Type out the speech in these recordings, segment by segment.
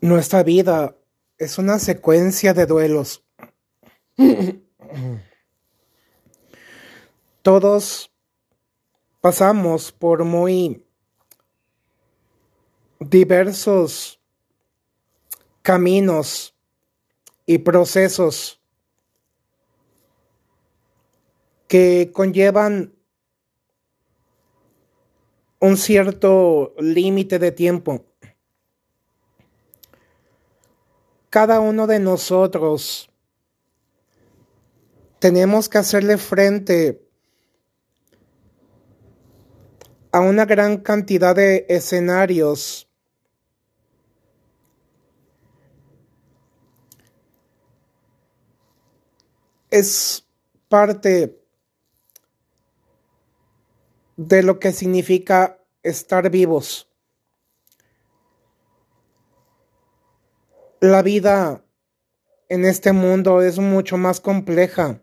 Nuestra vida es una secuencia de duelos. Todos pasamos por muy diversos caminos y procesos que conllevan un cierto límite de tiempo. Cada uno de nosotros tenemos que hacerle frente a una gran cantidad de escenarios es parte de lo que significa estar vivos. La vida en este mundo es mucho más compleja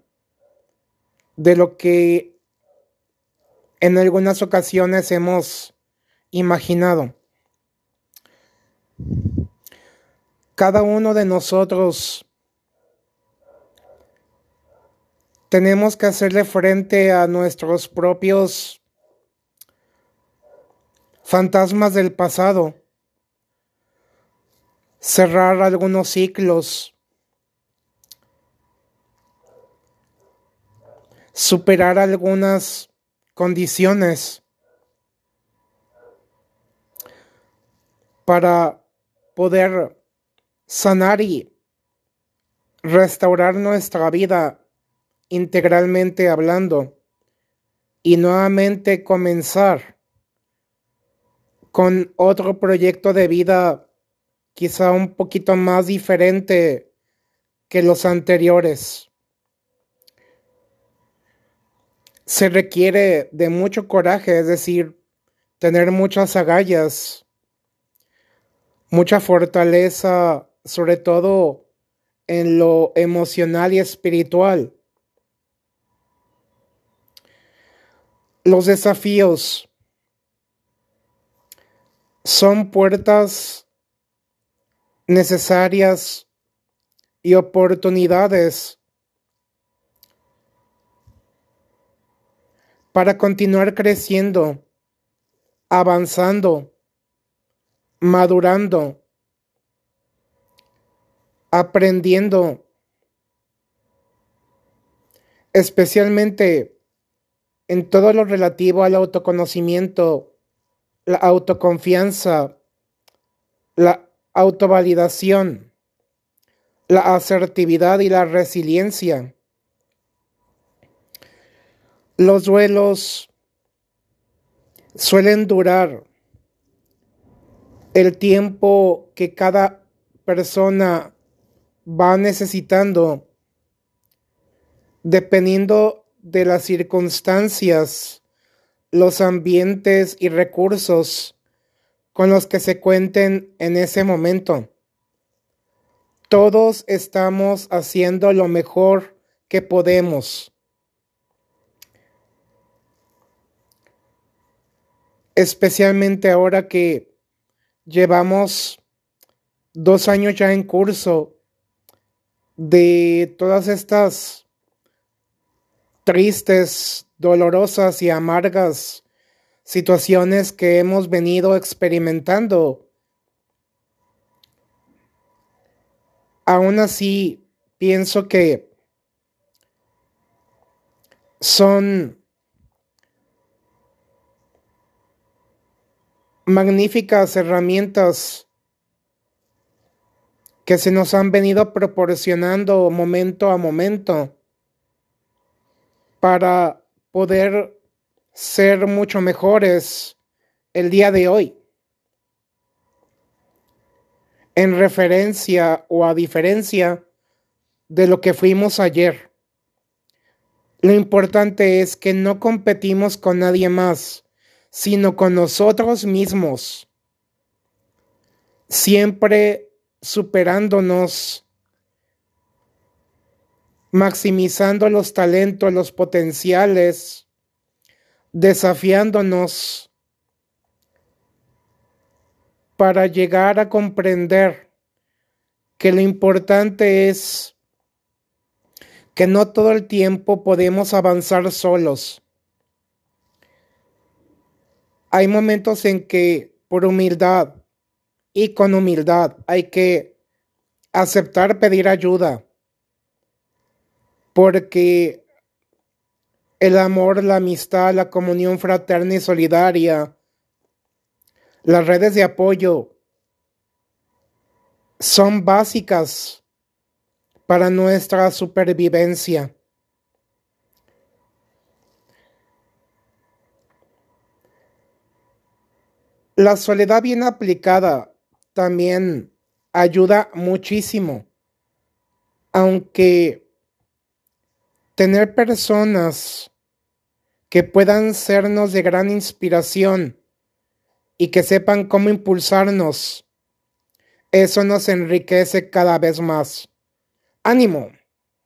de lo que en algunas ocasiones hemos imaginado. Cada uno de nosotros tenemos que hacerle frente a nuestros propios fantasmas del pasado, cerrar algunos ciclos, superar algunas condiciones para poder sanar y restaurar nuestra vida integralmente hablando y nuevamente comenzar con otro proyecto de vida quizá un poquito más diferente que los anteriores. Se requiere de mucho coraje, es decir, tener muchas agallas, mucha fortaleza, sobre todo en lo emocional y espiritual. Los desafíos son puertas necesarias y oportunidades para continuar creciendo, avanzando, madurando, aprendiendo, especialmente en todo lo relativo al autoconocimiento la autoconfianza, la autovalidación, la asertividad y la resiliencia. Los duelos suelen durar el tiempo que cada persona va necesitando dependiendo de las circunstancias los ambientes y recursos con los que se cuenten en ese momento. Todos estamos haciendo lo mejor que podemos. Especialmente ahora que llevamos dos años ya en curso de todas estas tristes dolorosas y amargas situaciones que hemos venido experimentando. Aún así, pienso que son magníficas herramientas que se nos han venido proporcionando momento a momento para poder ser mucho mejores el día de hoy. En referencia o a diferencia de lo que fuimos ayer. Lo importante es que no competimos con nadie más, sino con nosotros mismos. Siempre superándonos maximizando los talentos, los potenciales, desafiándonos para llegar a comprender que lo importante es que no todo el tiempo podemos avanzar solos. Hay momentos en que por humildad y con humildad hay que aceptar pedir ayuda, porque el amor, la amistad, la comunión fraterna y solidaria, las redes de apoyo son básicas para nuestra supervivencia. La soledad bien aplicada también ayuda muchísimo, aunque tener personas que puedan sernos de gran inspiración y que sepan cómo impulsarnos, eso nos enriquece cada vez más. Ánimo.